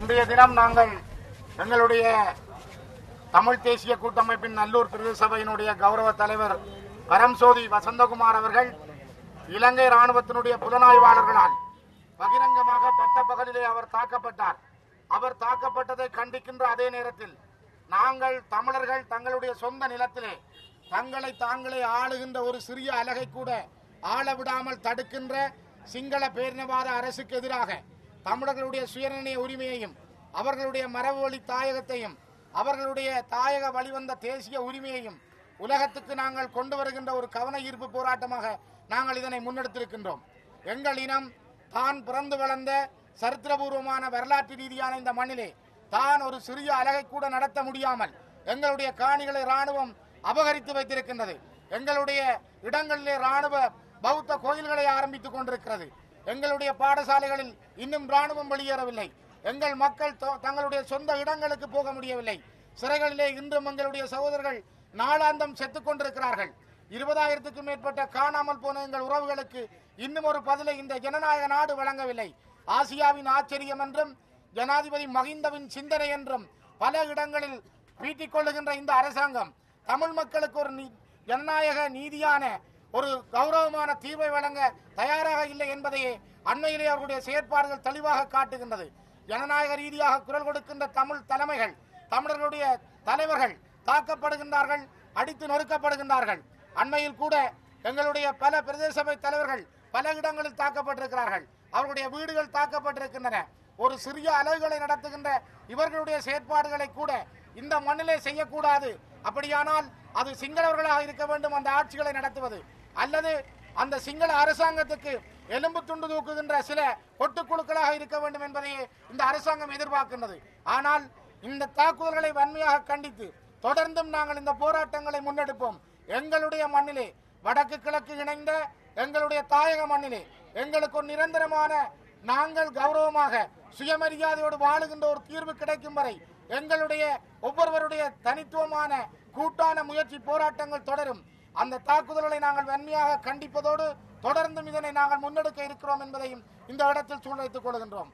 இன்றைய தினம் நாங்கள் எங்களுடைய தமிழ் தேசிய கூட்டமைப்பின் நல்லூர் பிரதேச சபையினுடைய கௌரவ தலைவர் பரம்சோதி வசந்தகுமார் அவர்கள் இலங்கை ராணுவத்தினுடைய புலனாய்வாளர்களால் பகிரங்கமாக பட்ட பகலிலே அவர் தாக்கப்பட்டார். அவர் தாக்கப்பட்டதை கண்டிக்கின்ற அதே நேரத்தில் நாங்கள் தமிழர்கள் தங்களுடைய சொந்த நிலத்திலே தங்களை தாங்களே ஆளுகின்ற ஒரு சிறிய அலகை கூட ஆள விடாமல் தடுக்கின்ற சிங்கள பேரினவாத அரசுக்கு எதிராக தமிழர்களுடைய சுயநிர்ணய உரிமையையும் அவர்களுடைய மரபு வழி தாயகத்தையும் அவர்களுடைய தாயக வழிவந்த தேசிய உரிமையையும் உலகத்துக்கு நாங்கள் கொண்டு வருகின்ற ஒரு கவன ஈர்ப்பு போராட்டமாக நாங்கள் இதனை முன்னெடுத்திருக்கின்றோம். எங்கள் இனம் தான் பிறந்து வளர்ந்த சரித்திரபூர்வமான வரலாற்று ரீதியான இந்த மண்ணிலே தான் ஒரு சிறிய அலகை கூட நடத்த முடியாமல் எங்களுடைய காணிகளை இராணுவம் அபகரித்து வைத்திருக்கின்றது. எங்களுடைய இடங்களிலே ராணுவ பௌத்த கோயில்களை ஆரம்பித்துக் கொண்டிருக்கிறது. எங்களுடைய பாடசாலைகளில் இன்னும் ராணுவம் வெளியேறவில்லை. எங்கள் மக்கள் தொ- தங்களுடைய சொந்த இடங்களுக்கு போக முடியவில்லை. சிறைகளிலே இன்றும் எங்களுடைய சகோதரர்கள் நாளாந்தம் செத்துக் கொண்டிருக்கிறார்கள். இருபதாயிரத்துக்கும் மேற்பட்ட காணாமல் போன எங்கள் உறவுகளுக்கு இன்னும் ஒரு பதிலை இந்த ஜனநாயக நாடு வழங்கவில்லை. ஆசியாவின் ஆச்சரியம் என்றும் ஜனாதிபதி மகிந்தவின் சிந்தனை என்றும் பல இடங்களில் பீட்டிக் கொள்ளுகின்ற இந்த அரசாங்கம் தமிழ் மக்களுக்கு ஒரு ஜனநாயக நீதியான ஒரு கௌரவமான தீர்வை வழங்க தயாராக இல்லை என்பதையே அண்மையிலே அவர்களுடைய செயற்பாடுகள் தெளிவாக காட்டுகின்றது. ஜனநாயக ரீதியாக குரல் கொடுக்கின்ற தமிழ் தலைமைகள் தமிழர்களுடைய தலைவர்கள் தாக்கப்படுகின்றார்கள் அடித்து நொறுக்கப்படுகின்றார்கள். அண்மையில் கூட எங்களுடைய பல பிரதேச சபை தலைவர்கள் பல இடங்களில் தாக்கப்பட்டிருக்கிறார்கள். அவர்களுடைய வீடுகள் தாக்கப்பட்டிருக்கின்றன. ஒரு சிறிய அளவுகளை நடத்துகின்ற இவர்களுடைய செயற்பாடுகளை கூட இந்த மண்ணிலே செய்யக்கூடாது அப்படியானால் அது சிங்களவர்களாக இருக்க வேண்டும் அந்த ஆட்சிகளை நடத்துவது. அல்லது அந்த சிங்கள அரசாங்கத்துக்கு எலும்பு துண்டு தூக்குகின்ற சில ஒட்டுக்குழுக்களாக இருக்க வேண்டும் என்பதையே இந்த அரசாங்கம் எதிர்பார்க்கின்றது. ஆனால் இந்த தாக்குதல்களை வன்மையாக கண்டித்து தொடர்ந்தும் நாங்கள் இந்த போராட்டங்களை முன்னெடுப்போம். எங்களுடைய மண்ணிலே வடக்கு கிழக்கு இணைந்த எங்களுடைய தாயக மண்ணிலே எங்களுக்கு ஒரு நிரந்தரமான நாங்கள் கௌரவமாக சுயமரியாதையோடு வாழுகின்ற ஒரு தீர்வு கிடைக்கும் வரை எங்களுடைய ஒவ்வொருவருடைய தனித்துவமான கூட்டான முயற்சி போராட்டங்கள் தொடரும். அந்த தாக்குதல்களை நாங்கள் வன்மையாக கண்டிப்பதோடு தொடர்ந்தும் இதனை நாங்கள் முன்னெடுக்க இருக்கிறோம் என்பதையும் இந்த இடத்தில் சூழ்நிலைத்துக் கொள்கின்றோம்.